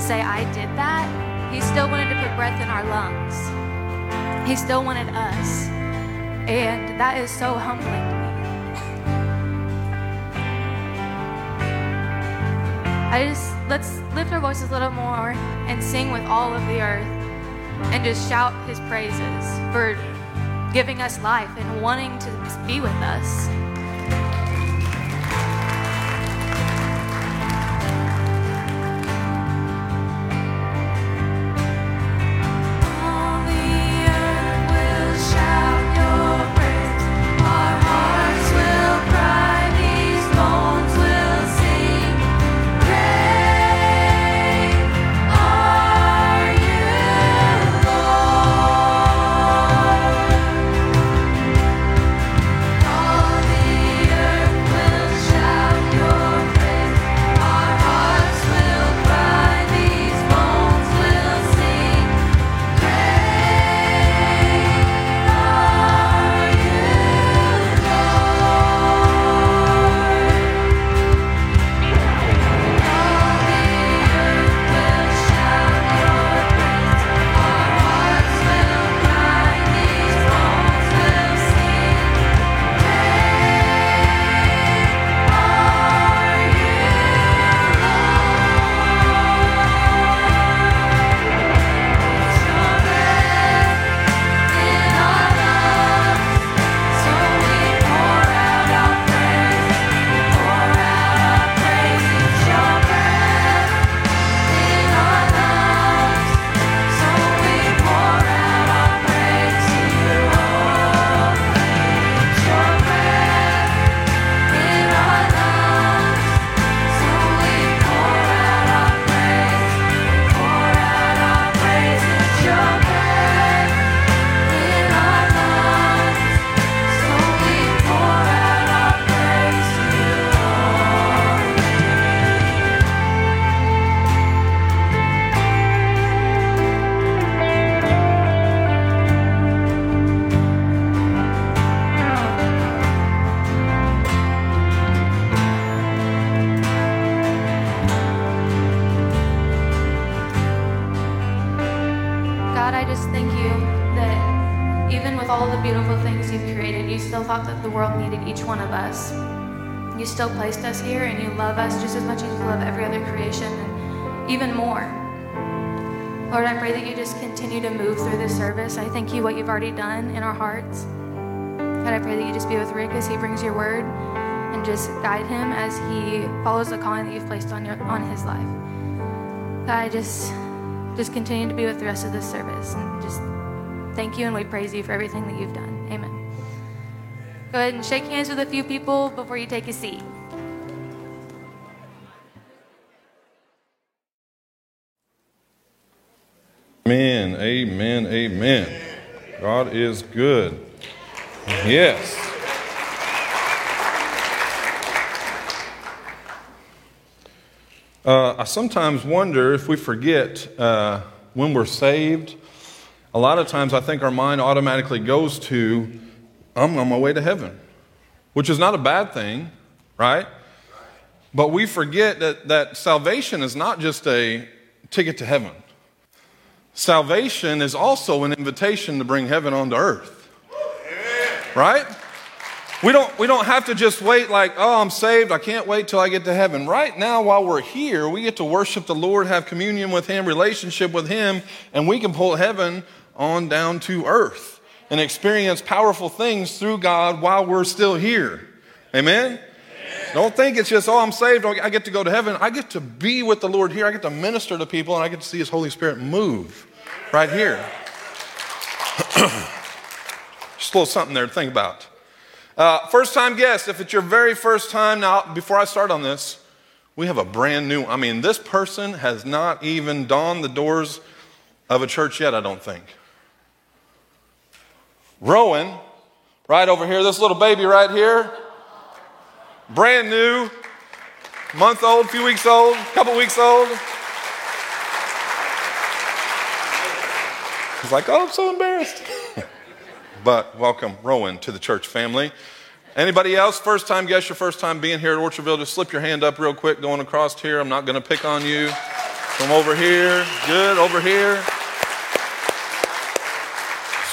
say, I did that, He still wanted to put breath in our lungs. He still wanted us. And that is so humbling to me. I just, let's lift our voices a little more and sing with all of the earth and just shout his praises for giving us life and wanting to be with us. Still thought that the world needed each one of us. You still placed us here and you love us just as much as you love every other creation and even more. Lord, I pray that you just continue to move through this service. I thank you what you've already done in our hearts. God, I pray that you just be with Rick as he brings your word and just guide him as he follows the calling that you've placed on your on his life. God, I just just continue to be with the rest of this service and just thank you and we praise you for everything that you've done. Amen. Go ahead and shake hands with a few people before you take a seat. Amen, amen, amen. God is good. Yes. Uh, I sometimes wonder if we forget uh, when we're saved. A lot of times I think our mind automatically goes to I'm on my way to heaven, which is not a bad thing, right? But we forget that, that salvation is not just a ticket to heaven. Salvation is also an invitation to bring heaven onto earth. Right? We don't, we don't have to just wait like, oh, I'm saved. I can't wait till I get to heaven. Right now, while we're here, we get to worship the Lord, have communion with Him, relationship with Him, and we can pull heaven on down to earth and experience powerful things through God while we're still here. Amen? Don't think it's just, oh, I'm saved, I get to go to heaven. I get to be with the Lord here. I get to minister to people, and I get to see His Holy Spirit move right here. just a little something there to think about. Uh, first time guest, if it's your very first time, now, before I start on this, we have a brand new, I mean, this person has not even dawned the doors of a church yet, I don't think. Rowan, right over here, this little baby right here, brand new, month old, few weeks old, couple weeks old. He's like, oh, I'm so embarrassed. but welcome, Rowan, to the church family. Anybody else, first time guest, your first time being here at Orchardville, just slip your hand up real quick going across here. I'm not going to pick on you. From over here. Good, over here.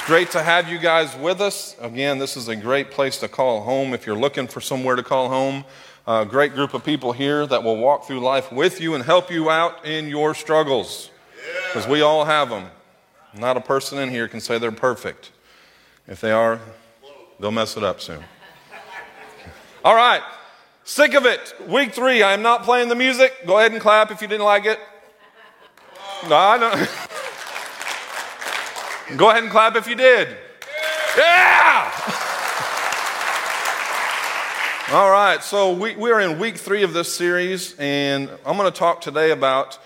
Great to have you guys with us. Again, this is a great place to call home if you're looking for somewhere to call home. A great group of people here that will walk through life with you and help you out in your struggles. Because we all have them. Not a person in here can say they're perfect. If they are, they'll mess it up soon. All right. Sick of it. Week three, I am not playing the music. Go ahead and clap if you didn't like it. No, I know. Go ahead and clap if you did. Yeah! All right, so we, we're in week three of this series, and I'm going to talk today about,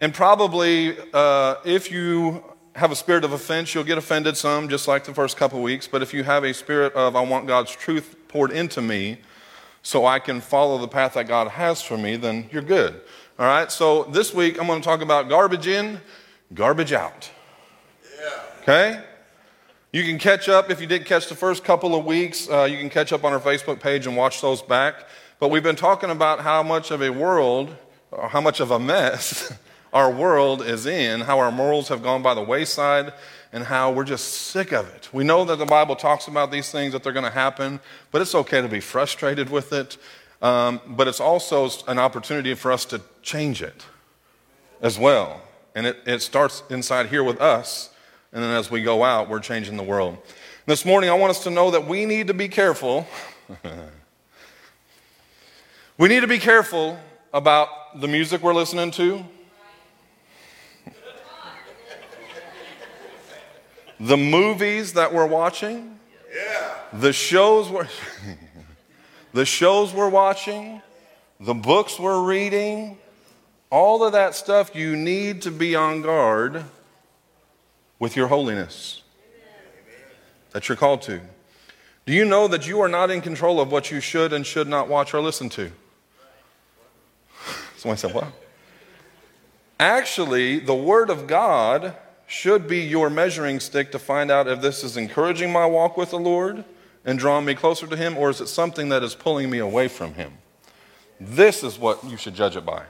and probably uh, if you have a spirit of offense, you'll get offended some, just like the first couple weeks. But if you have a spirit of, I want God's truth poured into me so I can follow the path that God has for me, then you're good. All right, so this week I'm going to talk about garbage in, garbage out. Yeah. Okay? You can catch up if you didn't catch the first couple of weeks. Uh, you can catch up on our Facebook page and watch those back. But we've been talking about how much of a world, or how much of a mess our world is in, how our morals have gone by the wayside, and how we're just sick of it. We know that the Bible talks about these things, that they're going to happen, but it's okay to be frustrated with it. Um, but it's also an opportunity for us to change it as well. And it, it starts inside here with us, and then as we go out, we're changing the world. This morning, I want us to know that we need to be careful. we need to be careful about the music we're listening to the movies that we're watching, yeah. the shows we're, the shows we're watching, the books we're reading, all of that stuff, you need to be on guard with your holiness that you're called to. Do you know that you are not in control of what you should and should not watch or listen to? Someone said, What? Actually, the Word of God should be your measuring stick to find out if this is encouraging my walk with the Lord and drawing me closer to Him, or is it something that is pulling me away from Him? This is what you should judge it by.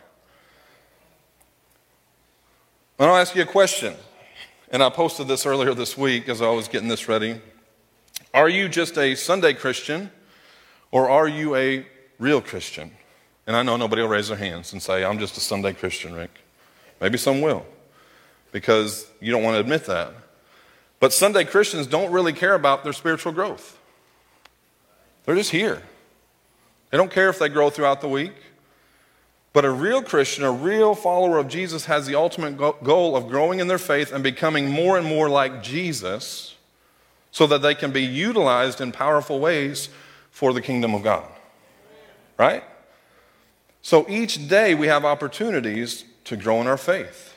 And I'll ask you a question, and I posted this earlier this week as I was getting this ready. Are you just a Sunday Christian, or are you a real Christian? And I know nobody will raise their hands and say, I'm just a Sunday Christian, Rick. Maybe some will because you don't want to admit that. But Sunday Christians don't really care about their spiritual growth. They're just here. They don't care if they grow throughout the week. But a real Christian, a real follower of Jesus, has the ultimate goal of growing in their faith and becoming more and more like Jesus so that they can be utilized in powerful ways for the kingdom of God. Right? So each day we have opportunities to grow in our faith.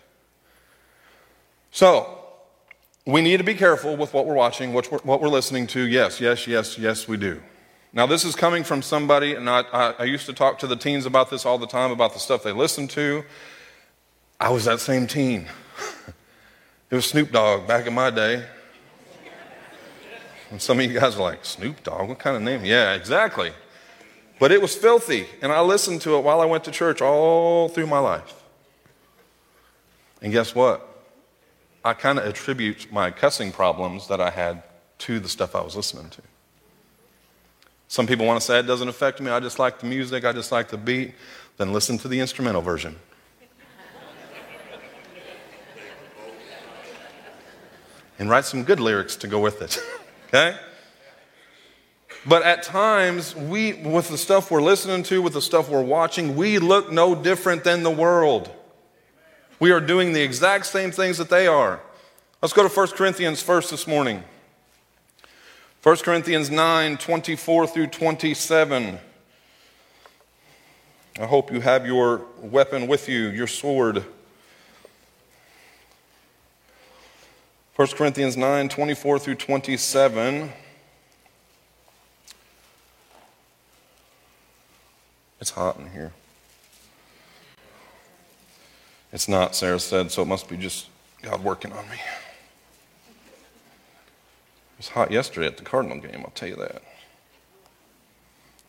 So, we need to be careful with what we're watching, what we're, listening to. Yes, yes, yes, yes, we do. Now, this is coming from somebody, and I, I, I, used to talk to the teens about this all the time, about the stuff they listened to. I was that same teen. it was Snoop Dogg back in my day. And some of you guys are like, Snoop Dogg? What kind of name? Yeah, exactly. But it was filthy, and I listened to it while I went to church all through my life. And guess what? I kind of attribute my cussing problems that I had to the stuff I was listening to. Some people want to say it doesn't affect me. I just like the music, I just like the beat. Then listen to the instrumental version. and write some good lyrics to go with it. okay? But at times, we, with the stuff we're listening to, with the stuff we're watching, we look no different than the world. We are doing the exact same things that they are. Let's go to 1 Corinthians first this morning. 1 Corinthians 9 24 through 27. I hope you have your weapon with you, your sword. 1 Corinthians 9 24 through 27. It's hot in here. It's not, Sarah said, so it must be just God working on me. Was hot yesterday at the Cardinal game, I'll tell you that.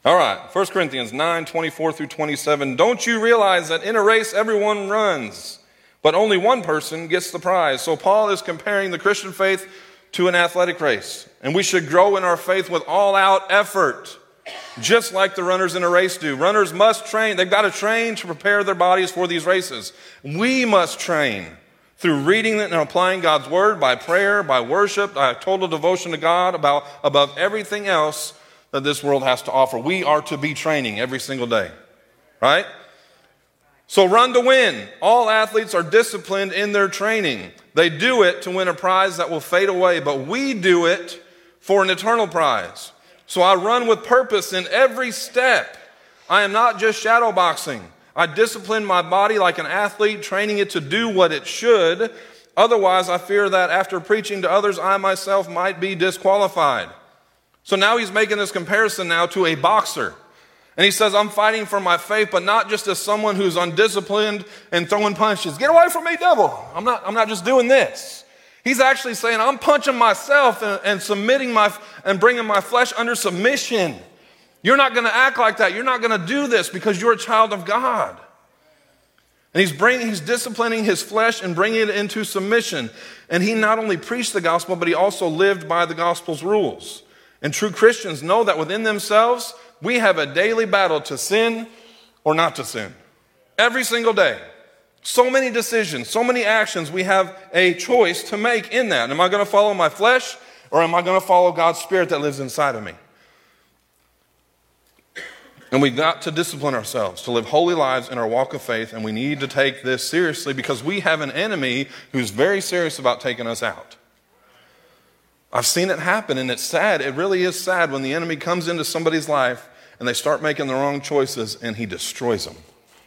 All right, 1 Corinthians 9 24 through 27. Don't you realize that in a race everyone runs, but only one person gets the prize? So Paul is comparing the Christian faith to an athletic race, and we should grow in our faith with all out effort, just like the runners in a race do. Runners must train, they've got to train to prepare their bodies for these races. We must train through reading it and applying God's word, by prayer, by worship, by total devotion to God, about, above everything else that this world has to offer. We are to be training every single day, right? So run to win. All athletes are disciplined in their training. They do it to win a prize that will fade away, but we do it for an eternal prize. So I run with purpose in every step. I am not just shadow boxing. I discipline my body like an athlete, training it to do what it should. Otherwise, I fear that after preaching to others, I myself might be disqualified. So now he's making this comparison now to a boxer. And he says, I'm fighting for my faith, but not just as someone who's undisciplined and throwing punches. Get away from me, devil. I'm not, I'm not just doing this. He's actually saying, I'm punching myself and, and submitting my, and bringing my flesh under submission. You're not going to act like that. You're not going to do this because you're a child of God. And he's bringing, he's disciplining his flesh and bringing it into submission. And he not only preached the gospel, but he also lived by the gospel's rules. And true Christians know that within themselves, we have a daily battle to sin or not to sin. Every single day. So many decisions, so many actions, we have a choice to make in that. Am I going to follow my flesh or am I going to follow God's spirit that lives inside of me? And we've got to discipline ourselves to live holy lives in our walk of faith, and we need to take this seriously because we have an enemy who's very serious about taking us out. I've seen it happen, and it's sad. It really is sad when the enemy comes into somebody's life and they start making the wrong choices and he destroys them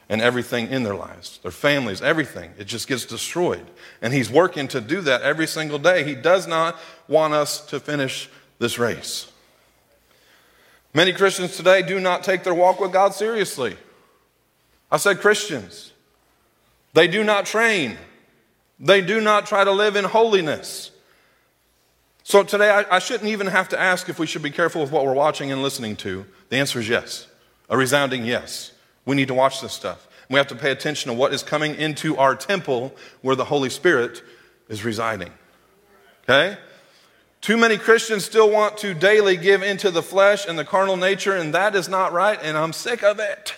and everything in their lives, their families, everything. It just gets destroyed. And he's working to do that every single day. He does not want us to finish this race. Many Christians today do not take their walk with God seriously. I said Christians. They do not train, they do not try to live in holiness. So today, I, I, shouldn't even have to ask if we should be careful with what we're watching and listening to. The answer is yes, a resounding yes. We need to watch this stuff. We have to pay attention to what is coming into our temple where the Holy Spirit is residing. Okay? Too many Christians still want to daily give into the flesh and the carnal nature, and that is not right, and I'm sick of it.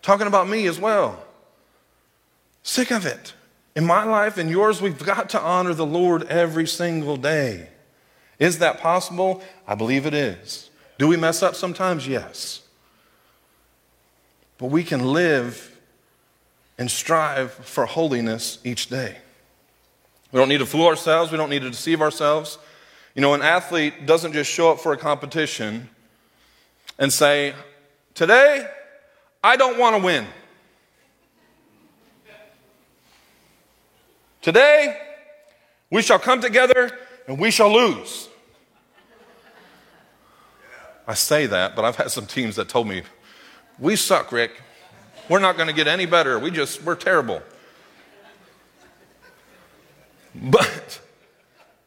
Talking about me as well. Sick of it. In my life and yours, we've got to honor the Lord every single day. Is that possible? I believe it is. Do we mess up sometimes? Yes. But we can live and strive for holiness each day. We don't need to fool ourselves, we don't need to deceive ourselves. You know, an athlete doesn't just show up for a competition and say, Today, I don't want to win. Today, we shall come together and we shall lose. I say that, but I've had some teams that told me, we suck, Rick. We're not going to get any better. We just, we're terrible. But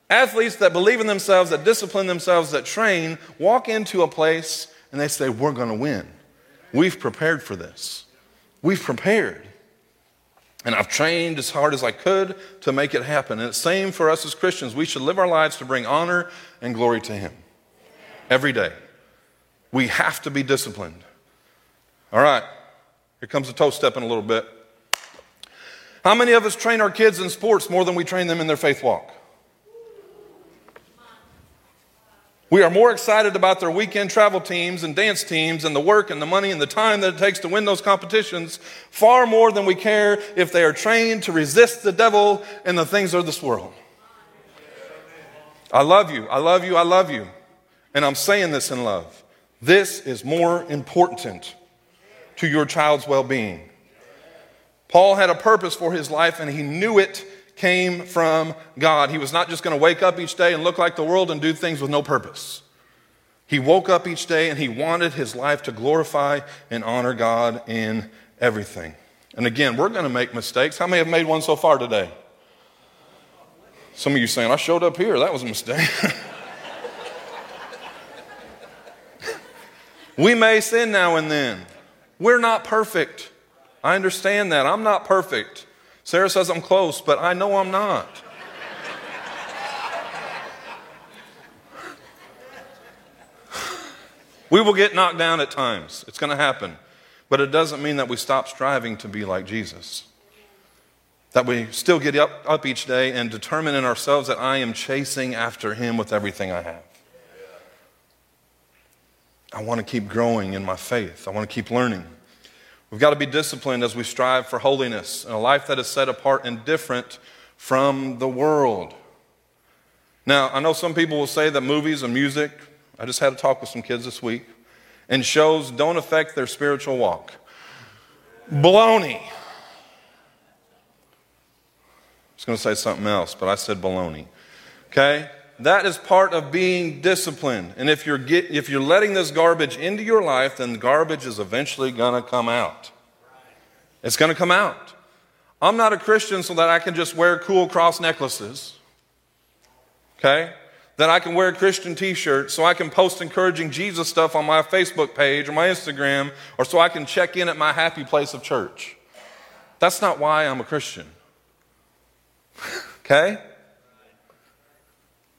athletes that believe in themselves, that discipline themselves, that train, walk into a place and they say, We're going to win. We've prepared for this. We've prepared. And I've trained as hard as I could to make it happen. And it's the same for us as Christians. We should live our lives to bring honor and glory to Him every day. We have to be disciplined. All right, here comes the toe step in a little bit. How many of us train our kids in sports more than we train them in their faith walk? We are more excited about their weekend travel teams and dance teams and the work and the money and the time that it takes to win those competitions far more than we care if they are trained to resist the devil and the things of this world. I love you. I love you. I love you. And I'm saying this in love. This is more important to your child's well being. Paul had a purpose for his life and he knew it came from God. He was not just going to wake up each day and look like the world and do things with no purpose. He woke up each day and he wanted his life to glorify and honor God in everything. And again, we're going to make mistakes. How many have made one so far today? Some of you saying, I showed up here. That was a mistake. we may sin now and then. We're not perfect. I understand that. I'm not perfect. Sarah says I'm close, but I know I'm not. we will get knocked down at times. It's going to happen. But it doesn't mean that we stop striving to be like Jesus. That we still get up, up each day and determine in ourselves that I am chasing after Him with everything I have. I want to keep growing in my faith. I want to keep learning. We've got to be disciplined as we strive for holiness and a life that is set apart and different from the world. Now, I know some people will say that movies and music, I just had a talk with some kids this week, and shows don't affect their spiritual walk. Baloney. I was going to say something else, but I said baloney. Okay? That is part of being disciplined. And if you're, get, if you're letting this garbage into your life, then the garbage is eventually going to come out. It's going to come out. I'm not a Christian so that I can just wear cool cross necklaces. Okay? That I can wear Christian t shirts so I can post encouraging Jesus stuff on my Facebook page or my Instagram, or so I can check in at my happy place of church. That's not why I'm a Christian. okay?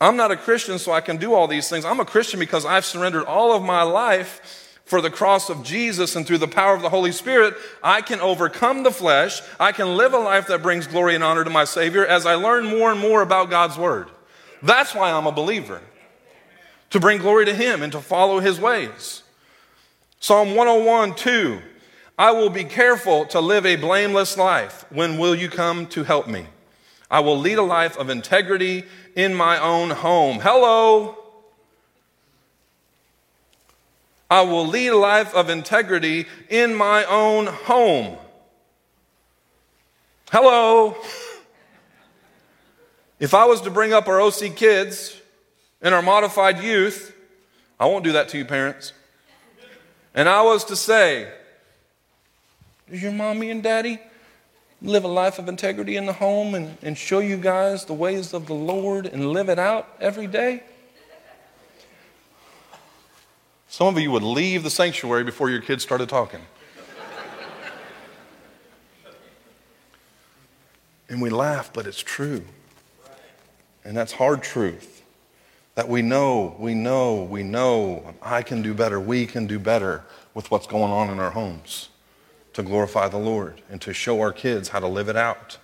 I'm not a Christian so I can do all these things. I'm a Christian because I've surrendered all of my life for the cross of Jesus and through the power of the Holy Spirit, I can overcome the flesh. I can live a life that brings glory and honor to my Savior as I learn more and more about God's Word. That's why I'm a believer, to bring glory to Him and to follow His ways. Psalm 101 2 I will be careful to live a blameless life. When will you come to help me? I will lead a life of integrity in my own home. Hello. I will lead a life of integrity in my own home. Hello. If I was to bring up our OC kids and our modified youth, I won't do that to you, parents. And I was to say, Is your mommy and daddy live a life of integrity in the home and, and show you guys the ways of the Lord and live it out every day? Some of you would leave the sanctuary before your kids started talking. and we laugh, but it's true. And that's hard truth. That we know, we know, we know I can do better, we can do better with what's going on in our homes to glorify the Lord and to show our kids how to live it out.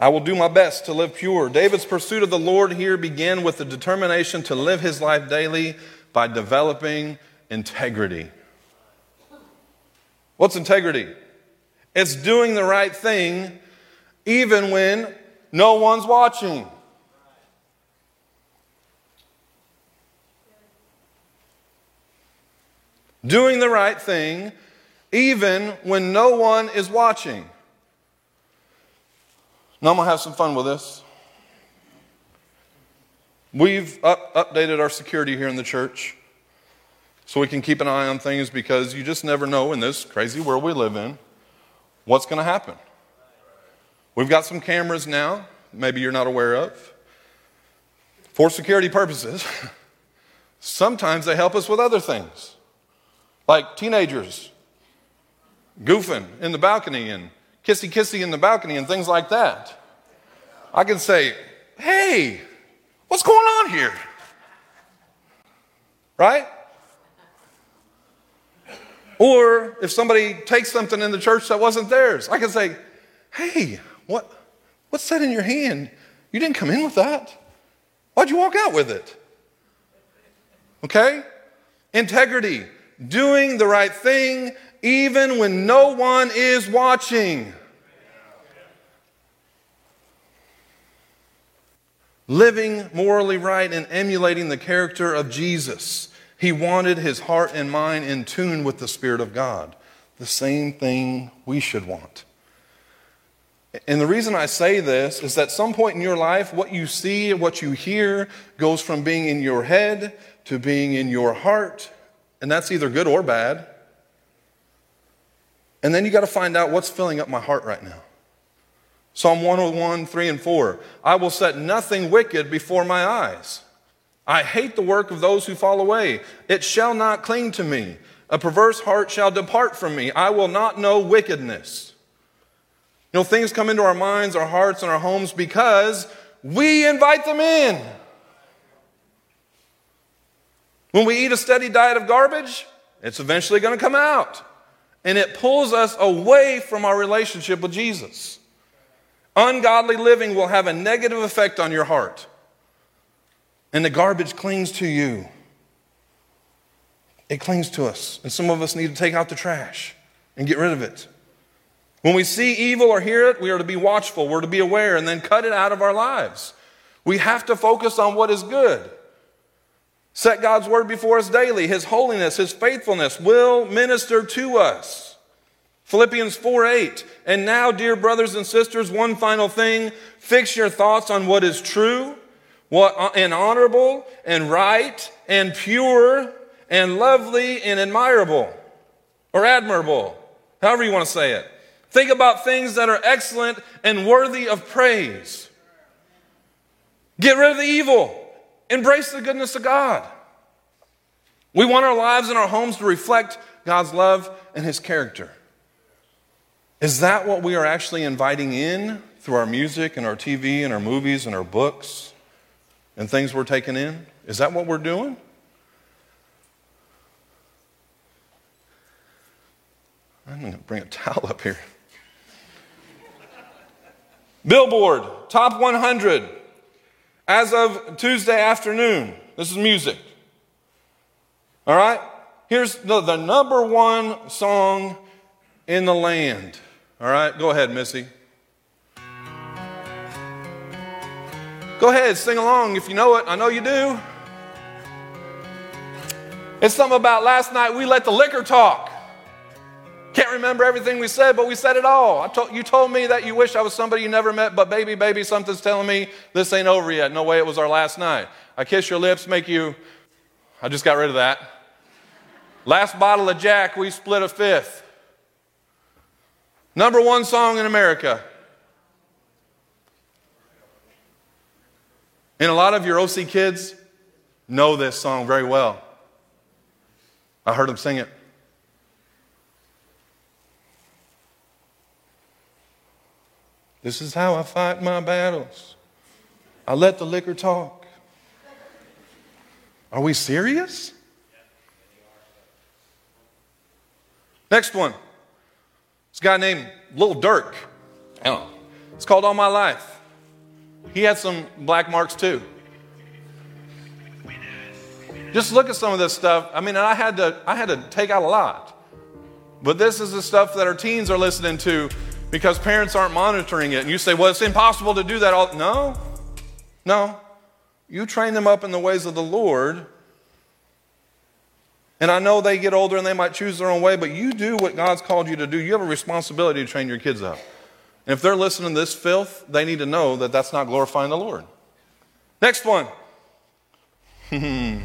I will do my best to live pure. David's pursuit of the Lord here began with the determination to live his life daily by developing integrity. What's integrity? It's doing the right thing even when no one's watching. Doing the right thing even when no one is watching. Now I'm going to have some fun with this. We've up, updated our security here in the church so we can keep an eye on things because you just never know in this crazy world we live in what's going to happen. We've got some cameras now, maybe you're not aware of, for security purposes. Sometimes they help us with other things, like teenagers goofing in the balcony and kissy kissy in the balcony and things like that. I can say, hey, what's going on here? Right? Or if somebody takes something in the church that wasn't theirs, I can say, hey, what, what's that in your hand? You didn't come in with that. Why'd you walk out with it? Okay? Integrity, doing the right thing even when no one is watching. Living morally right and emulating the character of Jesus. He wanted his heart and mind in tune with the Spirit of God. The same thing we should want. And the reason I say this is that some point in your life, what you see, and what you hear, goes from being in your head to being in your heart. And that's either good or bad. And then you got to find out what's filling up my heart right now. Psalm 101, 3 and 4. I will set nothing wicked before my eyes. I hate the work of those who fall away. It shall not cling to me. A perverse heart shall depart from me. I will not know wickedness. You know, things come into our minds, our hearts, and our homes because we invite them in. When we eat a steady diet of garbage, it's eventually going to come out. And it pulls us away from our relationship with Jesus. Ungodly living will have a negative effect on your heart. And the garbage clings to you. It clings to us. And some of us need to take out the trash and get rid of it. When we see evil or hear it, we are to be watchful, we're to be aware, and then cut it out of our lives. We have to focus on what is good. Set God's word before us daily. His holiness, His faithfulness will minister to us. Philippians 4 8. And now, dear brothers and sisters, one final thing fix your thoughts on what is true, what uh, and honorable, and right, and pure, and lovely, and admirable, or admirable, however you want to say it. Think about things that are excellent and worthy of praise. Get rid of the evil. Embrace the goodness of God. We want our lives and our homes to reflect God's love and His character. Is that what we are actually inviting in through our music and our TV and our movies and our books and things we're taking in? Is that what we're doing? I'm going to bring a towel up here. Billboard, top 100 as of Tuesday afternoon. This is music. All right? Here's the, the number one song in the land. All right? Go ahead, Missy. Go ahead, sing along if you know it. I know you do. It's something about last night we let the liquor talk. Remember everything we said, but we said it all. Told, you told me that you wish I was somebody you never met, but baby, baby, something's telling me this ain't over yet. No way it was our last night. I kiss your lips, make you. I just got rid of that. Last bottle of Jack, we split a fifth. Number one song in America. And a lot of your OC kids know this song very well. I heard them sing it. This is how I fight my battles. I let the liquor talk. Are we serious? Next one. This guy named Lil Durk. Oh. It's called All My Life. He had some black marks too. Just look at some of this stuff. I mean, I had to I had to take out a lot. But this is the stuff that our teens are listening to because parents aren't monitoring it. And you say, well, it's impossible to do that all. No, no. You train them up in the ways of the Lord. And I know they get older and they might choose their own way, but you do what God's called you to do. You have a responsibility to train your kids up. And if they're listening to this filth, they need to know that that's not glorifying the Lord. Next one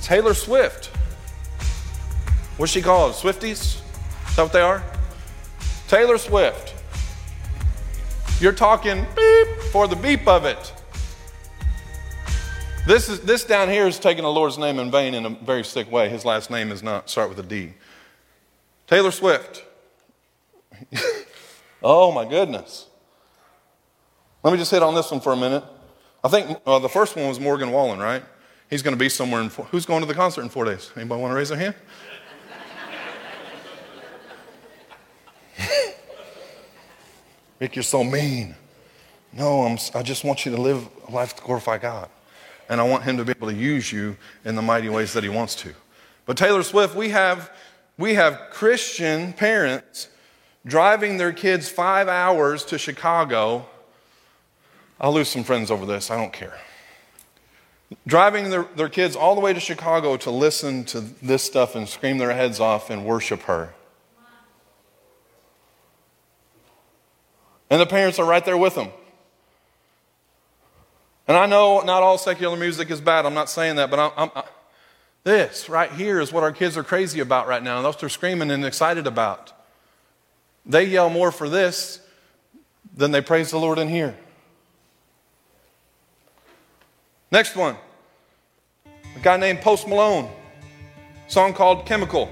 Taylor Swift. What's she called? Swifties? Is that what they are? Taylor Swift. You're talking beep for the beep of it. This, is, this down here is taking the Lord's name in vain in a very sick way. His last name is not start with a D. Taylor Swift. oh my goodness. Let me just hit on this one for a minute. I think uh, the first one was Morgan Wallen, right? He's going to be somewhere in. Four, who's going to the concert in four days? Anybody want to raise their hand? Rick, you're so mean. No, I'm, I just want you to live a life to glorify God. And I want Him to be able to use you in the mighty ways that He wants to. But Taylor Swift, we have, we have Christian parents driving their kids five hours to Chicago. I'll lose some friends over this, I don't care. Driving their, their kids all the way to Chicago to listen to this stuff and scream their heads off and worship her. And the parents are right there with them. And I know not all secular music is bad. I'm not saying that, but I'm, I'm, I, this right here is what our kids are crazy about right now. That's what they're screaming and excited about. They yell more for this than they praise the Lord in here. Next one A guy named Post Malone, song called Chemical.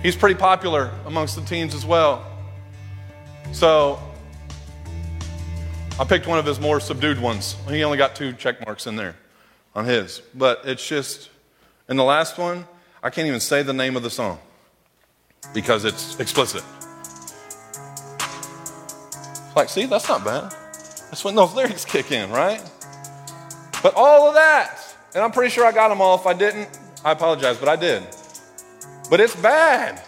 He's pretty popular amongst the teens as well. So I picked one of his more subdued ones. He only got two check marks in there on his. But it's just, in the last one, I can't even say the name of the song because it's explicit. Like, see, that's not bad. That's when those lyrics kick in, right? But all of that, and I'm pretty sure I got them all. If I didn't, I apologize, but I did. But it's bad.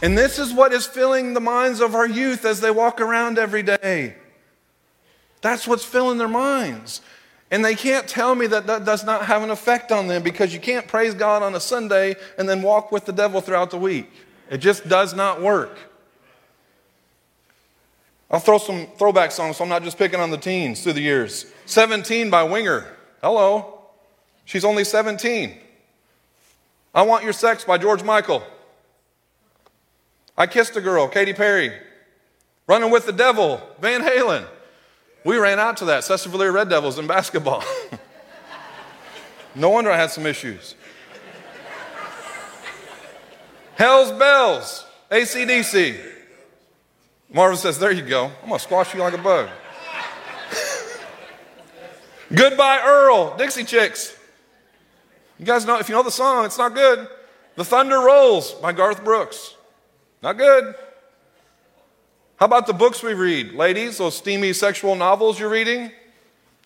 And this is what is filling the minds of our youth as they walk around every day. That's what's filling their minds. And they can't tell me that that does not have an effect on them because you can't praise God on a Sunday and then walk with the devil throughout the week. It just does not work. I'll throw some throwback songs so I'm not just picking on the teens through the years. 17 by Winger. Hello. She's only 17. I Want Your Sex by George Michael. I Kissed a Girl, Katy Perry. Running with the Devil, Van Halen. We ran out to that, Cecil Red Devils in basketball. no wonder I had some issues. Hell's Bells, AC/DC. Marvin says, There you go. I'm going to squash you like a bug. Goodbye, Earl, Dixie Chicks. You guys know, if you know the song, it's not good. The Thunder Rolls by Garth Brooks. Not good. How about the books we read? Ladies, those steamy sexual novels you're reading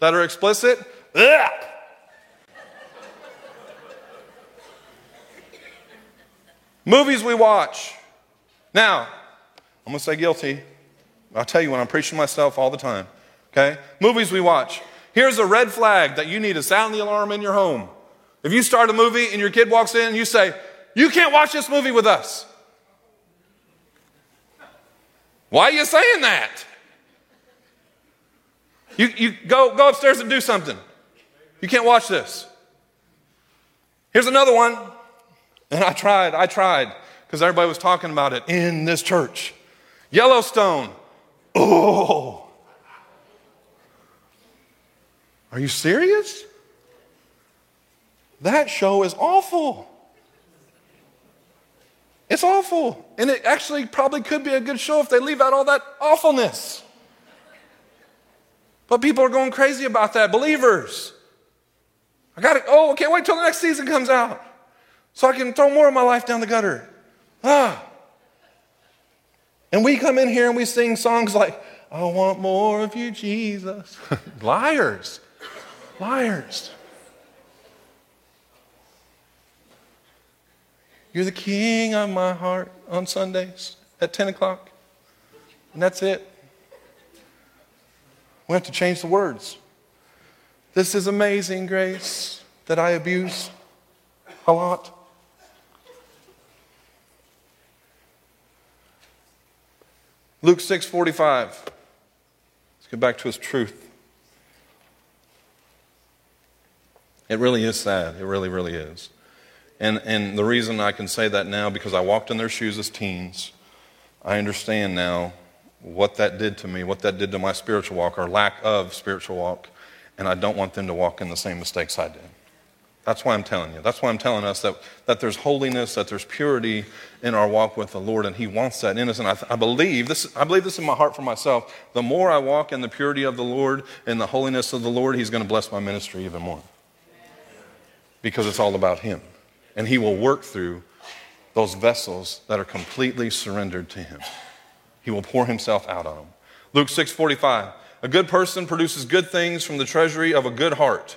that are explicit? Ugh. Movies we watch. Now, I'm going to say guilty. I'll tell you when I'm preaching myself all the time. Okay? Movies we watch. Here's a red flag that you need to sound the alarm in your home. If you start a movie and your kid walks in and you say, You can't watch this movie with us. Why are you saying that? You, you go, go upstairs and do something. You can't watch this. Here's another one. And I tried, I tried, because everybody was talking about it in this church. Yellowstone. Oh. Are you serious? That show is awful. It's awful. And it actually probably could be a good show if they leave out all that awfulness. But people are going crazy about that. Believers. I got to, oh, can't wait till the next season comes out so I can throw more of my life down the gutter. Ah. And we come in here and we sing songs like, I want more of you, Jesus. Liars. Liars. You're the king of my heart on Sundays at 10 o'clock. And that's it. We have to change the words. This is amazing grace that I abuse a lot. Luke 6:45. Let's get back to his truth. It really is sad. It really, really is. And, and the reason I can say that now, because I walked in their shoes as teens, I understand now what that did to me, what that did to my spiritual walk or lack of spiritual walk, and I don't want them to walk in the same mistakes I did. That's why I'm telling you. That's why I'm telling us that, that there's holiness, that there's purity in our walk with the Lord, and He wants that in us. And I, I, believe this. I believe this in my heart for myself. The more I walk in the purity of the Lord and the holiness of the Lord, He's going to bless my ministry even more, because it's all about Him and He will work through those vessels that are completely surrendered to Him. He will pour Himself out on them. Luke 6:45. A good person produces good things from the treasury of a good heart,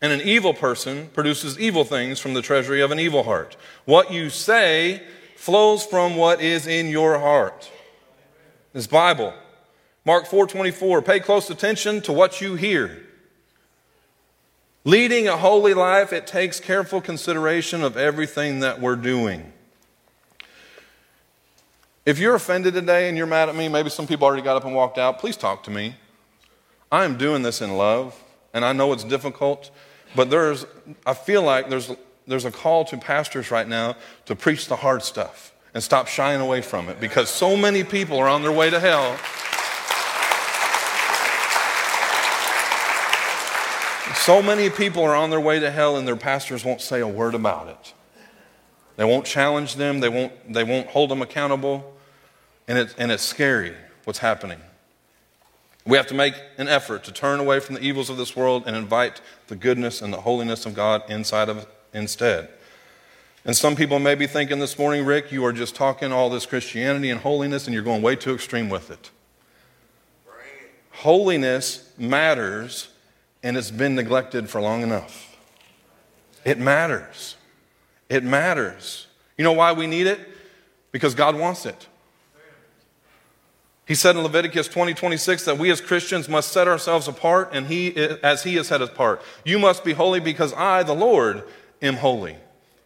and an evil person produces evil things from the treasury of an evil heart. What you say flows from what is in your heart. This Bible. Mark 4:24. Pay close attention to what you hear. Leading a holy life, it takes careful consideration of everything that we're doing. If you're offended today and you're mad at me, maybe some people already got up and walked out, please talk to me. I am doing this in love, and I know it's difficult, but there's, I feel like there's, there's a call to pastors right now to preach the hard stuff and stop shying away from it because so many people are on their way to hell So many people are on their way to hell and their pastors won't say a word about it. They won't challenge them, they won't, they won't hold them accountable. And, it, and it's scary what's happening. We have to make an effort to turn away from the evils of this world and invite the goodness and the holiness of God inside of instead. And some people may be thinking this morning, Rick, you are just talking all this Christianity and holiness and you're going way too extreme with it. Holiness matters and it's been neglected for long enough. It matters. It matters. You know why we need it? Because God wants it. He said in Leviticus 20, 26 that we as Christians must set ourselves apart and he, as he is set us apart. You must be holy because I, the Lord, am holy.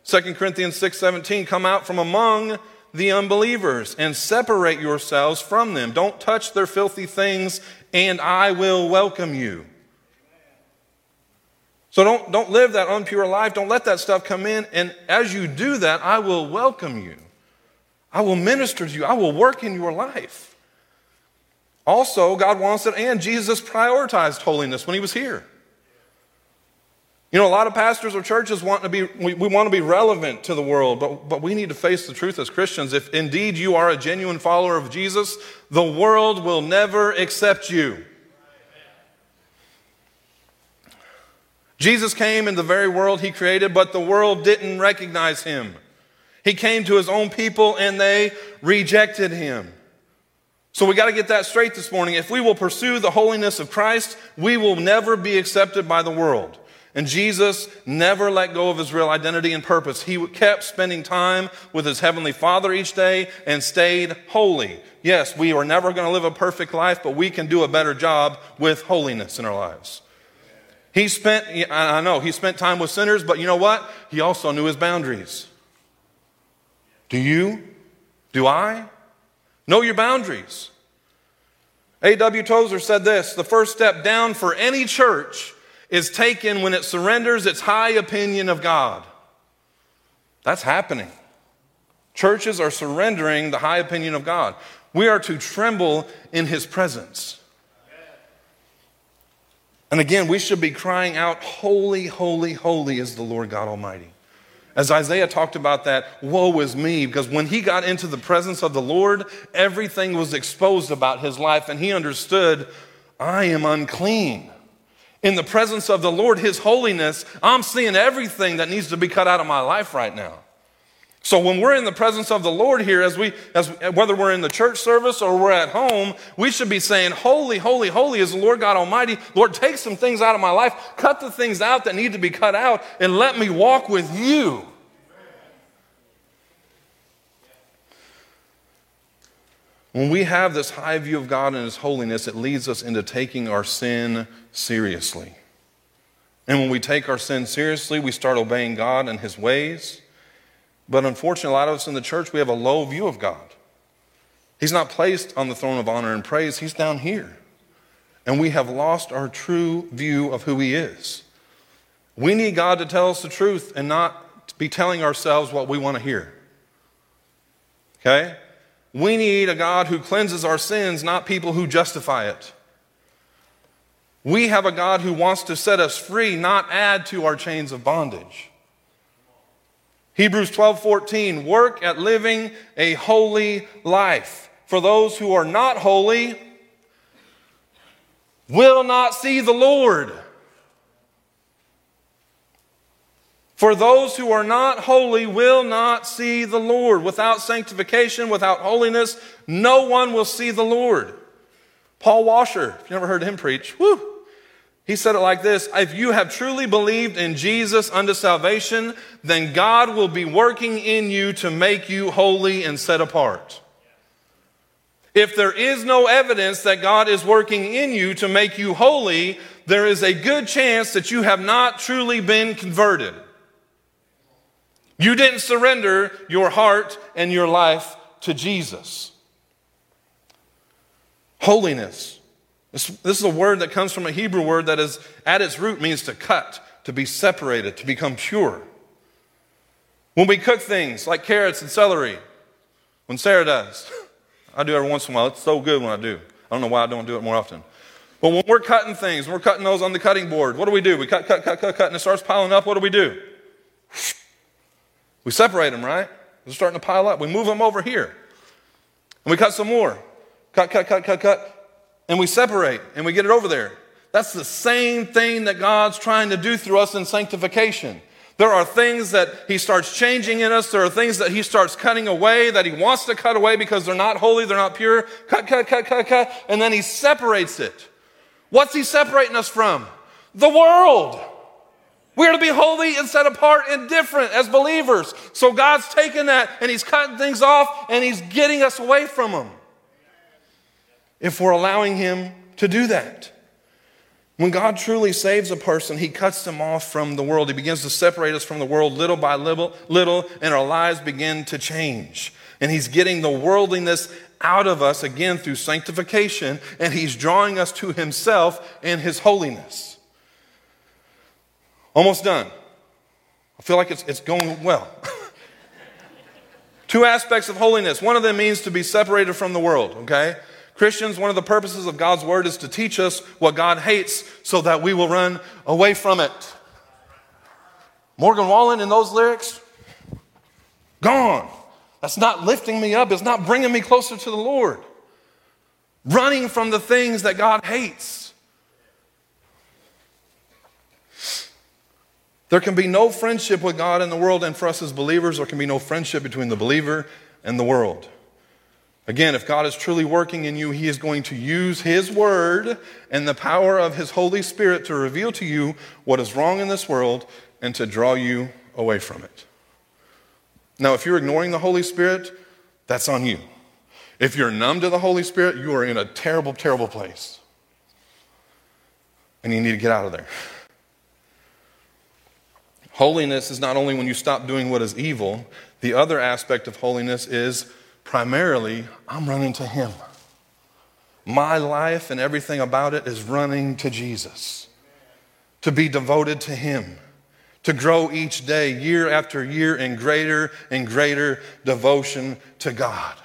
2 Corinthians 6, 17, come out from among the unbelievers and separate yourselves from them. Don't touch their filthy things and I will welcome you. So don't, don't live that unpure life. Don't let that stuff come in. And as you do that, I will welcome you. I will minister to you. I will work in your life. Also, God wants it, and Jesus prioritized holiness when he was here. You know, a lot of pastors or churches want to be, we, we, want to be relevant to the world, but, but we need to face the truth as Christians. If indeed you are a genuine follower of Jesus, the world will never accept you. Jesus came in the very world he created, but the world didn't recognize him. He came to his own people and they rejected him. So we got to get that straight this morning. If we will pursue the holiness of Christ, we will never be accepted by the world. And Jesus never let go of his real identity and purpose. He kept spending time with his heavenly Father each day and stayed holy. Yes, we are never going to live a perfect life, but we can do a better job with holiness in our lives. He spent, I know, he spent time with sinners, but you know what? He also knew his boundaries. Do you? Do I? Know your boundaries. A.W. Tozer said this the first step down for any church is taken when it surrenders its high opinion of God. That's happening. Churches are surrendering the high opinion of God. We are to tremble in his presence. And again, we should be crying out, Holy, holy, holy is the Lord God Almighty. As Isaiah talked about that, woe is me, because when he got into the presence of the Lord, everything was exposed about his life, and he understood, I am unclean. In the presence of the Lord, his holiness, I'm seeing everything that needs to be cut out of my life right now. So when we're in the presence of the Lord here, as we, as, whether we're in the church service or we're at home, we should be saying, Holy, holy, holy is the Lord God Almighty. Lord, take some things out of my life, cut the things out that need to be cut out, and let me walk with you. When we have this high view of God and His holiness, it leads us into taking our sin seriously. And when we take our sin seriously, we start obeying God and His ways. But unfortunately, a lot of us in the church, we have a low view of God. He's not placed on the throne of honor and praise, He's down here. And we have lost our true view of who He is. We need God to tell us the truth and not be telling ourselves what we want to hear. Okay? We need a God who cleanses our sins, not people who justify it. We have a God who wants to set us free, not add to our chains of bondage. Hebrews 12 14, work at living a holy life. For those who are not holy will not see the Lord. For those who are not holy will not see the Lord. Without sanctification, without holiness, no one will see the Lord. Paul Washer, if you never heard him preach, whoo, he said it like this If you have truly believed in Jesus unto salvation, then God will be working in you to make you holy and set apart. If there is no evidence that God is working in you to make you holy, there is a good chance that you have not truly been converted. You didn't surrender your heart and your life to Jesus. Holiness. This, this, is a word that comes from a Hebrew word that is at its root means to cut, to be separated, to become pure. When we cook things like carrots and celery, when Sarah does, I do every once in a while. It's so good when I do. I don't know why I don't do it more often. But when we're cutting things, we're cutting those on the cutting board, what do we do? We cut, cut, cut, cut, cut, and it starts piling up. What do we do? We separate them, right? They're starting to pile up. We move them over here. And we cut some more. Cut, cut, cut, cut, cut. And we separate and we get it over there. That's the same thing that God's trying to do through us in sanctification. There are things that He starts changing in us. There are things that He starts cutting away that He wants to cut away because they're not holy, they're not pure. Cut, cut, cut, cut, cut. And then He separates it. What's He separating us from? The world. We're to be holy and set apart and different as believers. So God's taking that and He's cutting things off and He's getting us away from them. If we're allowing Him to do that. When God truly saves a person, He cuts them off from the world. He begins to separate us from the world little by little, little, and our lives begin to change. And He's getting the worldliness out of us again through sanctification, and He's drawing us to Himself and His holiness. Almost done. I feel like it's, it's going well. Two aspects of holiness. One of them means to be separated from the world, okay? Christians, one of the purposes of God's word is to teach us what God hates so that we will run away from it. Morgan Wallen in those lyrics, gone. That's not lifting me up, it's not bringing me closer to the Lord. Running from the things that God hates. There can be no friendship with God in the world, and for us as believers, there can be no friendship between the believer and the world. Again, if God is truly working in you, He is going to use His Word and the power of His Holy Spirit to reveal to you what is wrong in this world and to draw you away from it. Now, if you're ignoring the Holy Spirit, that's on you. If you're numb to the Holy Spirit, you are in a terrible, terrible place. And you need to get out of there. Holiness is not only when you stop doing what is evil, the other aspect of holiness is primarily, I'm running to Him. My life and everything about it is running to Jesus, to be devoted to Him, to grow each day, year after year, in greater and greater devotion to God.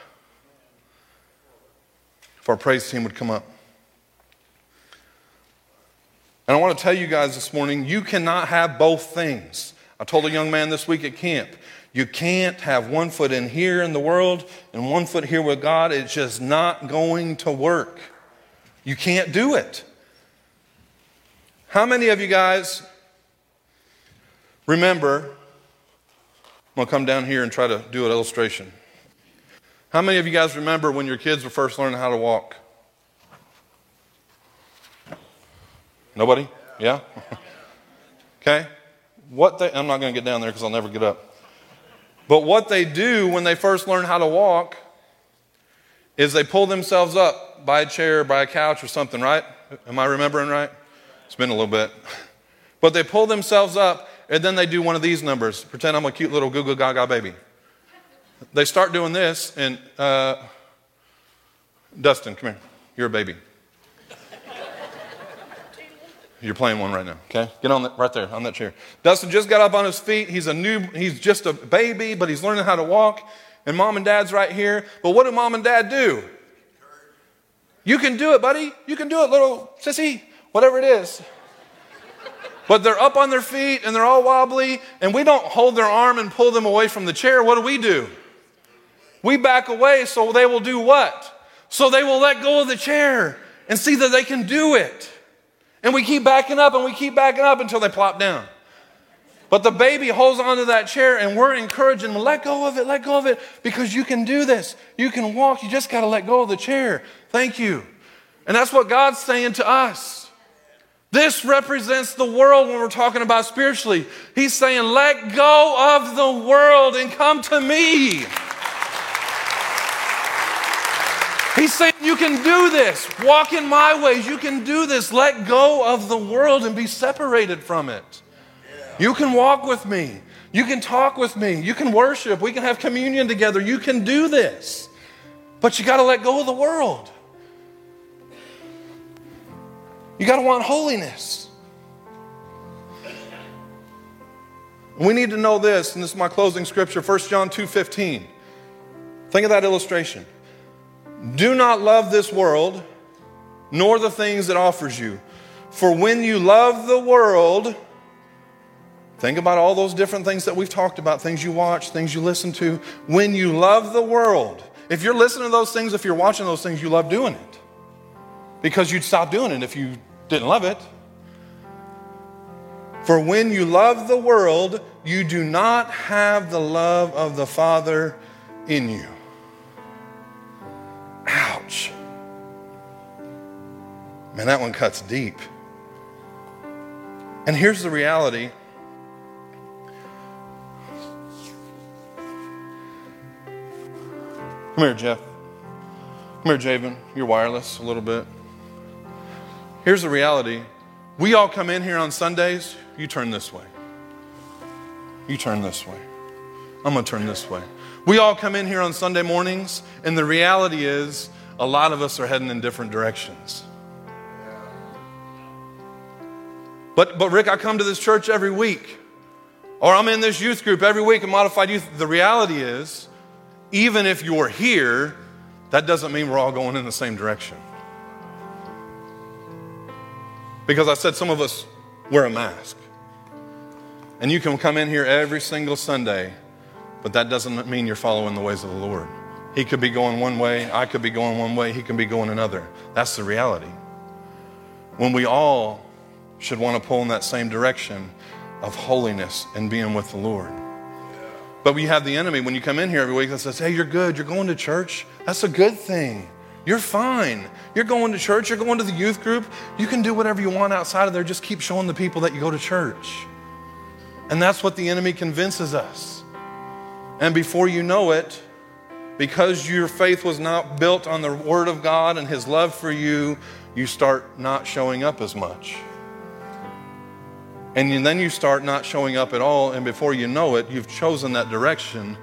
If our praise team would come up. And I want to tell you guys this morning you cannot have both things. I told a young man this week at camp you can't have one foot in here in the world and one foot here with God. It's just not going to work. You can't do it. How many of you guys remember? I'm going to come down here and try to do an illustration. How many of you guys remember when your kids were first learning how to walk? Nobody? Yeah? okay. What they, I'm not going to get down there because I'll never get up. But what they do when they first learn how to walk is they pull themselves up by a chair, by a couch, or something, right? Am I remembering right? It's been a little bit. But they pull themselves up and then they do one of these numbers. Pretend I'm a cute little goo goo gaga baby. They start doing this, and uh, Dustin, come here. You're a baby. You're playing one right now, okay? Get on that right there on that chair. Dustin just got up on his feet. He's a new, he's just a baby, but he's learning how to walk. And mom and dad's right here. But what do mom and dad do? You can do it, buddy. You can do it, little sissy, whatever it is. But they're up on their feet and they're all wobbly, and we don't hold their arm and pull them away from the chair. What do we do? We back away so they will do what? So they will let go of the chair and see that they can do it. And we keep backing up and we keep backing up until they plop down. But the baby holds onto that chair and we're encouraging them, let go of it, let go of it, because you can do this. You can walk. You just got to let go of the chair. Thank you. And that's what God's saying to us. This represents the world when we're talking about spiritually. He's saying, let go of the world and come to me. He's saying, You can do this. Walk in my ways. You can do this. Let go of the world and be separated from it. You can walk with me. You can talk with me. You can worship. We can have communion together. You can do this. But you got to let go of the world. You got to want holiness. We need to know this, and this is my closing scripture, 1 John 2:15. Think of that illustration. Do not love this world nor the things it offers you. For when you love the world, think about all those different things that we've talked about things you watch, things you listen to. When you love the world, if you're listening to those things, if you're watching those things, you love doing it. Because you'd stop doing it if you didn't love it. For when you love the world, you do not have the love of the Father in you. Ouch. Man, that one cuts deep. And here's the reality. Come here, Jeff. Come here, Javen. You're wireless a little bit. Here's the reality. We all come in here on Sundays. You turn this way. You turn this way. I'm going to turn this way. We all come in here on Sunday mornings, and the reality is a lot of us are heading in different directions. But, but Rick, I come to this church every week, or I'm in this youth group every week in modified youth. The reality is, even if you're here, that doesn't mean we're all going in the same direction. Because I said some of us wear a mask. And you can come in here every single Sunday, but that doesn't mean you're following the ways of the Lord. He could be going one way, I could be going one way, he can be going another. That's the reality. When we all should want to pull in that same direction of holiness and being with the Lord. But we have the enemy when you come in here every week that says, Hey, you're good. You're going to church. That's a good thing. You're fine. You're going to church. You're going to the youth group. You can do whatever you want outside of there. Just keep showing the people that you go to church. And that's what the enemy convinces us. And before you know it, because your faith was not built on the Word of God and His love for you, you start not showing up as much. And then you start not showing up at all, and before you know it, you've chosen that direction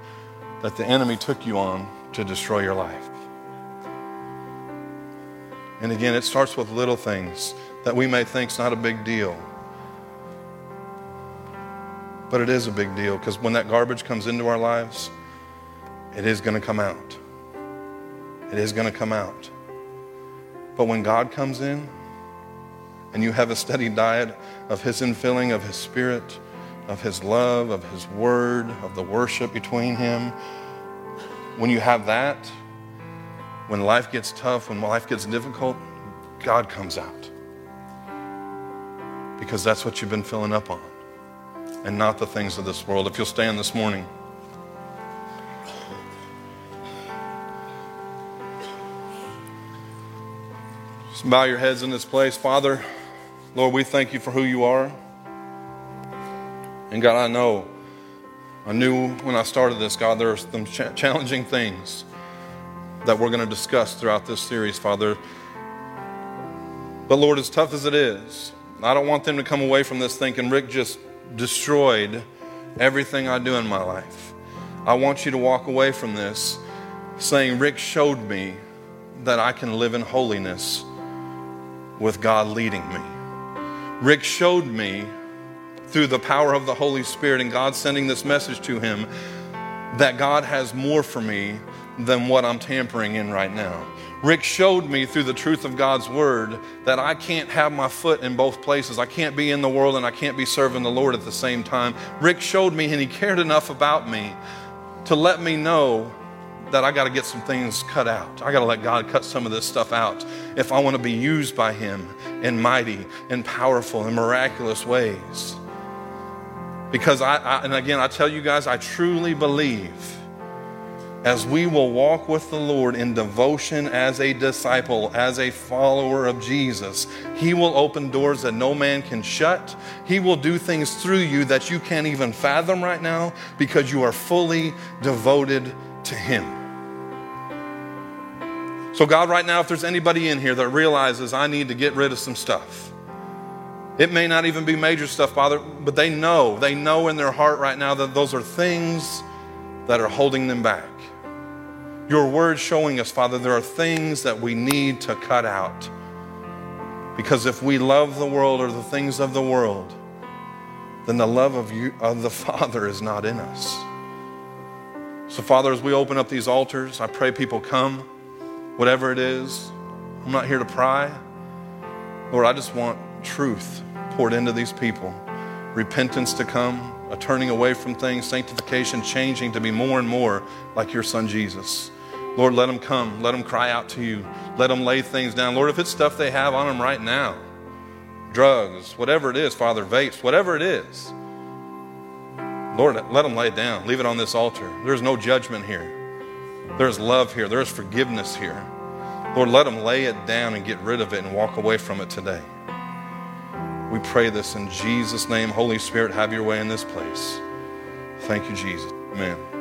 that the enemy took you on to destroy your life. And again, it starts with little things that we may think is not a big deal. But it is a big deal because when that garbage comes into our lives, it is going to come out. It is going to come out. But when God comes in, and you have a steady diet of His infilling of His Spirit, of His love, of His Word, of the worship between Him, when you have that, when life gets tough, when life gets difficult, God comes out. Because that's what you've been filling up on, and not the things of this world. If you'll stand this morning. Just bow your heads in this place. Father, Lord, we thank you for who you are. And God, I know, I knew when I started this, God, there are some ch- challenging things that we're going to discuss throughout this series, Father. But Lord, as tough as it is, I don't want them to come away from this thinking Rick just destroyed everything I do in my life. I want you to walk away from this saying, Rick showed me that I can live in holiness with God leading me. Rick showed me through the power of the Holy Spirit and God sending this message to him that God has more for me than what I'm tampering in right now. Rick showed me through the truth of God's word that I can't have my foot in both places. I can't be in the world and I can't be serving the Lord at the same time. Rick showed me and he cared enough about me to let me know that I got to get some things cut out. I got to let God cut some of this stuff out if I want to be used by Him in mighty and powerful and miraculous ways. Because I, I, and again, I tell you guys, I truly believe as we will walk with the Lord in devotion as a disciple, as a follower of Jesus, He will open doors that no man can shut. He will do things through you that you can't even fathom right now because you are fully devoted to Him. So, God, right now, if there's anybody in here that realizes I need to get rid of some stuff, it may not even be major stuff, Father, but they know, they know in their heart right now that those are things that are holding them back. Your word showing us, Father, there are things that we need to cut out. Because if we love the world or the things of the world, then the love of you of the Father is not in us. So, Father, as we open up these altars, I pray people come whatever it is. I'm not here to pry. Lord, I just want truth poured into these people, repentance to come, a turning away from things, sanctification, changing to be more and more like your son Jesus. Lord, let them come. Let them cry out to you. Let them lay things down. Lord, if it's stuff they have on them right now, drugs, whatever it is, Father, vapes, whatever it is, Lord, let them lay it down. Leave it on this altar. There's no judgment here. There's love here. There's forgiveness here. Lord, let them lay it down and get rid of it and walk away from it today. We pray this in Jesus' name. Holy Spirit, have your way in this place. Thank you, Jesus. Amen.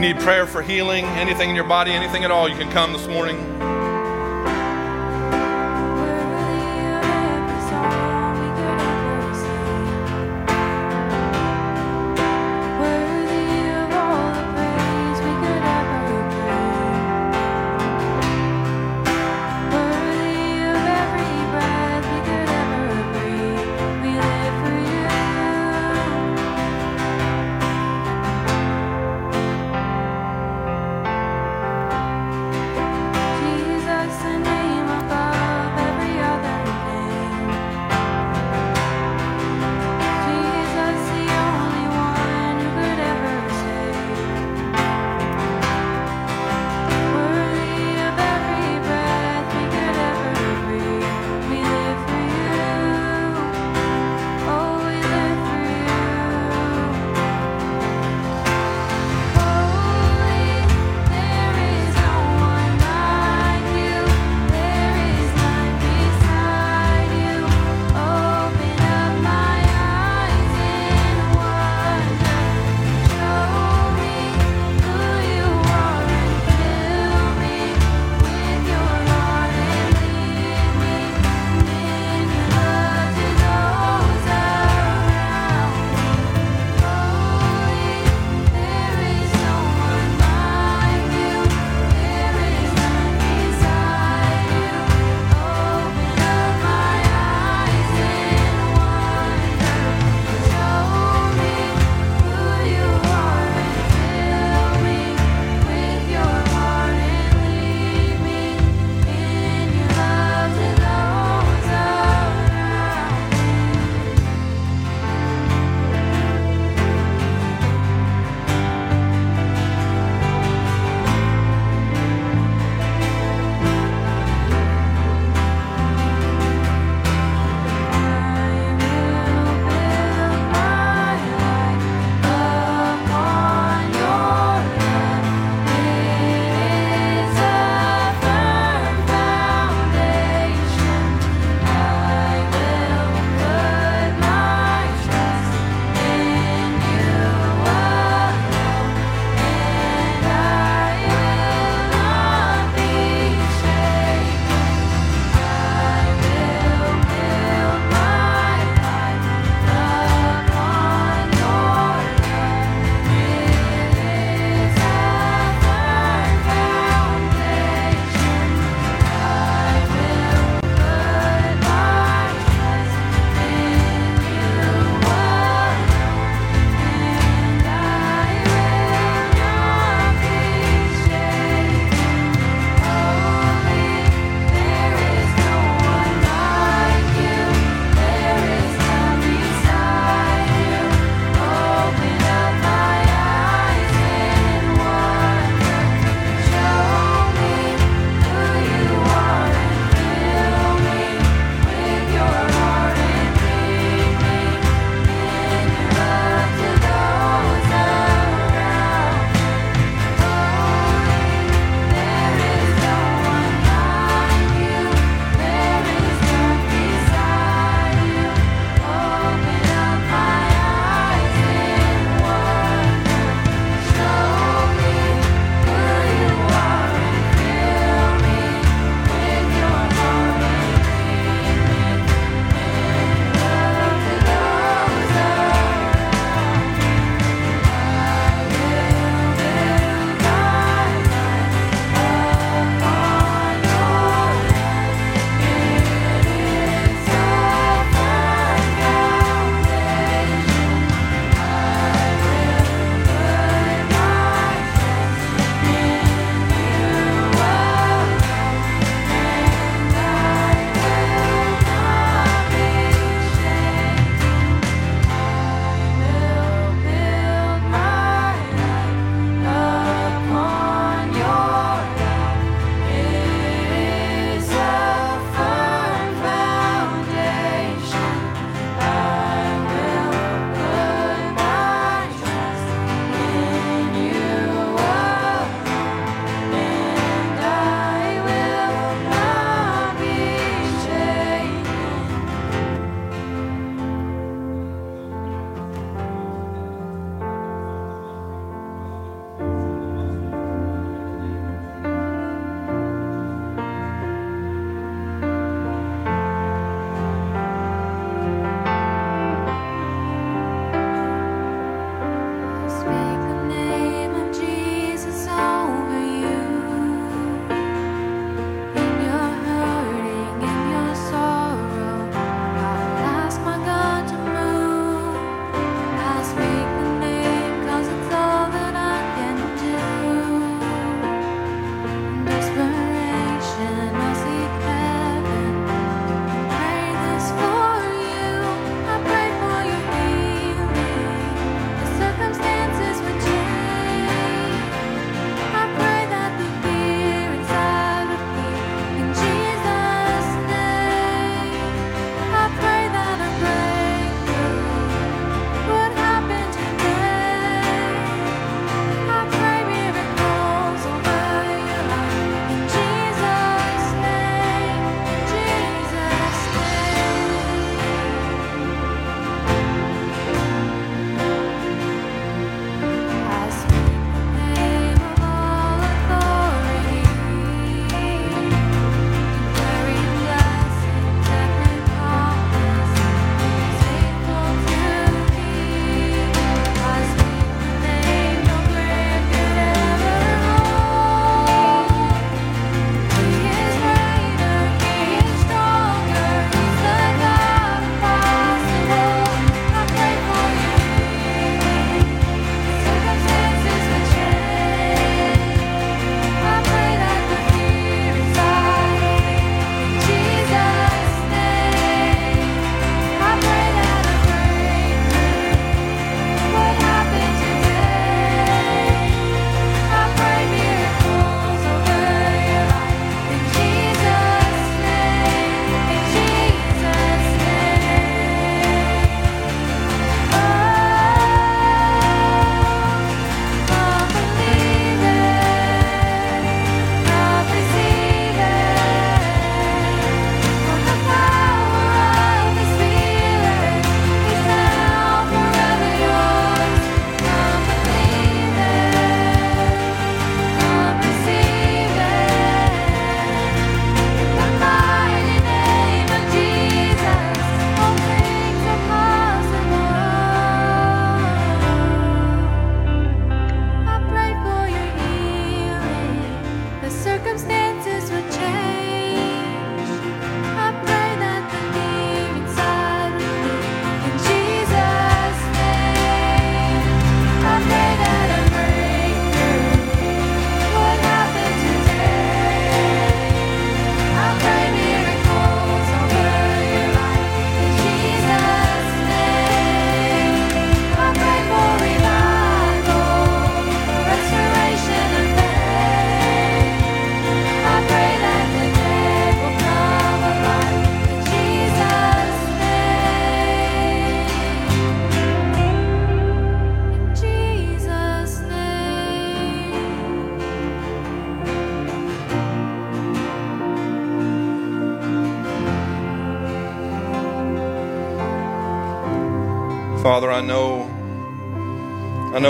You need prayer for healing, anything in your body, anything at all, you can come this morning.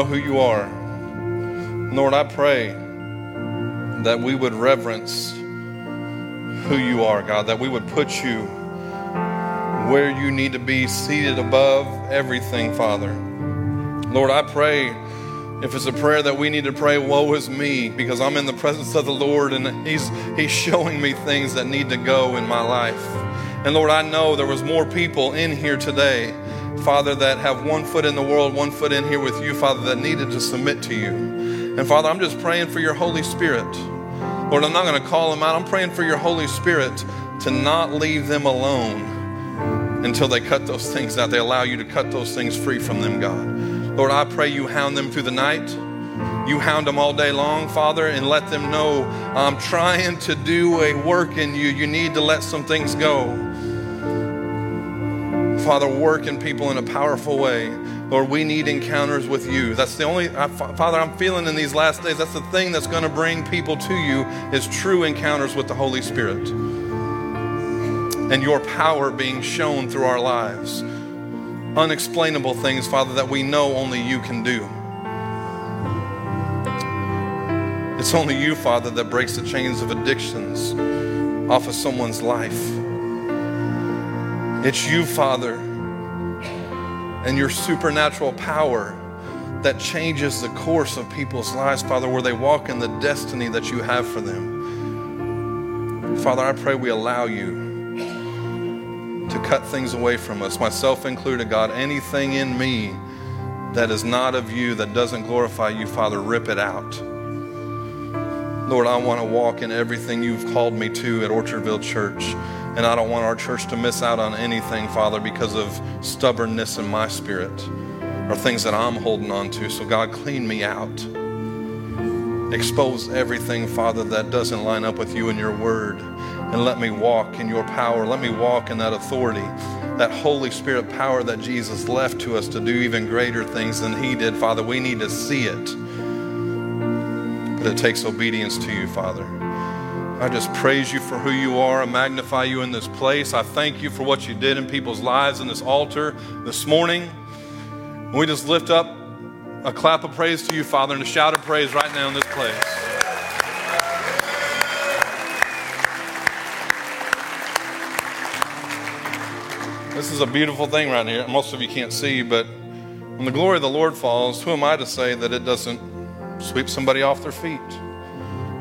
Know who you are. Lord, I pray that we would reverence who you are, God, that we would put you where you need to be seated above everything, Father. Lord, I pray if it's a prayer that we need to pray, woe is me, because I'm in the presence of the Lord and He's He's showing me things that need to go in my life. And Lord, I know there was more people in here today, Father, that have one foot in the world, one foot in here with you, Father, that needed to submit to you. And Father, I'm just praying for your Holy Spirit. Lord, I'm not going to call them out. I'm praying for your Holy Spirit to not leave them alone until they cut those things out. They allow you to cut those things free from them, God. Lord, I pray you hound them through the night. You hound them all day long, Father, and let them know I'm trying to do a work in you. You need to let some things go. Father, work in people in a powerful way. Lord, we need encounters with you. That's the only, I, Father, I'm feeling in these last days, that's the thing that's going to bring people to you is true encounters with the Holy Spirit. And your power being shown through our lives. Unexplainable things, Father, that we know only you can do. It's only you, Father, that breaks the chains of addictions off of someone's life. It's you, Father, and your supernatural power that changes the course of people's lives, Father, where they walk in the destiny that you have for them. Father, I pray we allow you to cut things away from us, myself included, God. Anything in me that is not of you, that doesn't glorify you, Father, rip it out. Lord, I want to walk in everything you've called me to at Orchardville Church. And I don't want our church to miss out on anything, Father, because of stubbornness in my spirit or things that I'm holding on to. So, God, clean me out. Expose everything, Father, that doesn't line up with you and your word. And let me walk in your power. Let me walk in that authority, that Holy Spirit power that Jesus left to us to do even greater things than He did, Father. We need to see it. But it takes obedience to you, Father. I just praise you for who you are. I magnify you in this place. I thank you for what you did in people's lives in this altar this morning. We just lift up a clap of praise to you, Father, and a shout of praise right now in this place. This is a beautiful thing right here. Most of you can't see, but when the glory of the Lord falls, who am I to say that it doesn't sweep somebody off their feet?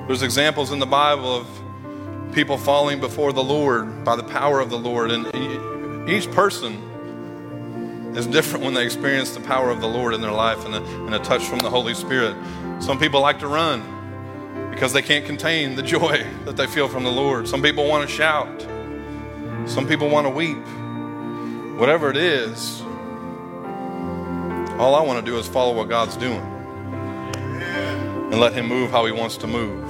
There's examples in the Bible of people falling before the Lord by the power of the Lord. And each person is different when they experience the power of the Lord in their life and a, and a touch from the Holy Spirit. Some people like to run because they can't contain the joy that they feel from the Lord. Some people want to shout. Some people want to weep. Whatever it is, all I want to do is follow what God's doing and let Him move how He wants to move.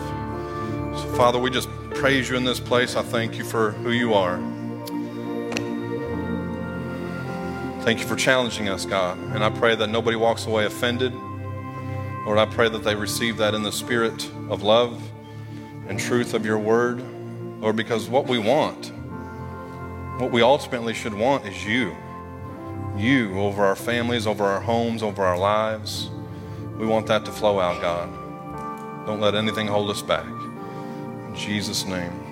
Father, we just praise you in this place. I thank you for who you are. Thank you for challenging us, God. And I pray that nobody walks away offended. Lord, I pray that they receive that in the spirit of love and truth of your word. Lord, because what we want, what we ultimately should want is you. You over our families, over our homes, over our lives. We want that to flow out, God. Don't let anything hold us back. Jesus' name.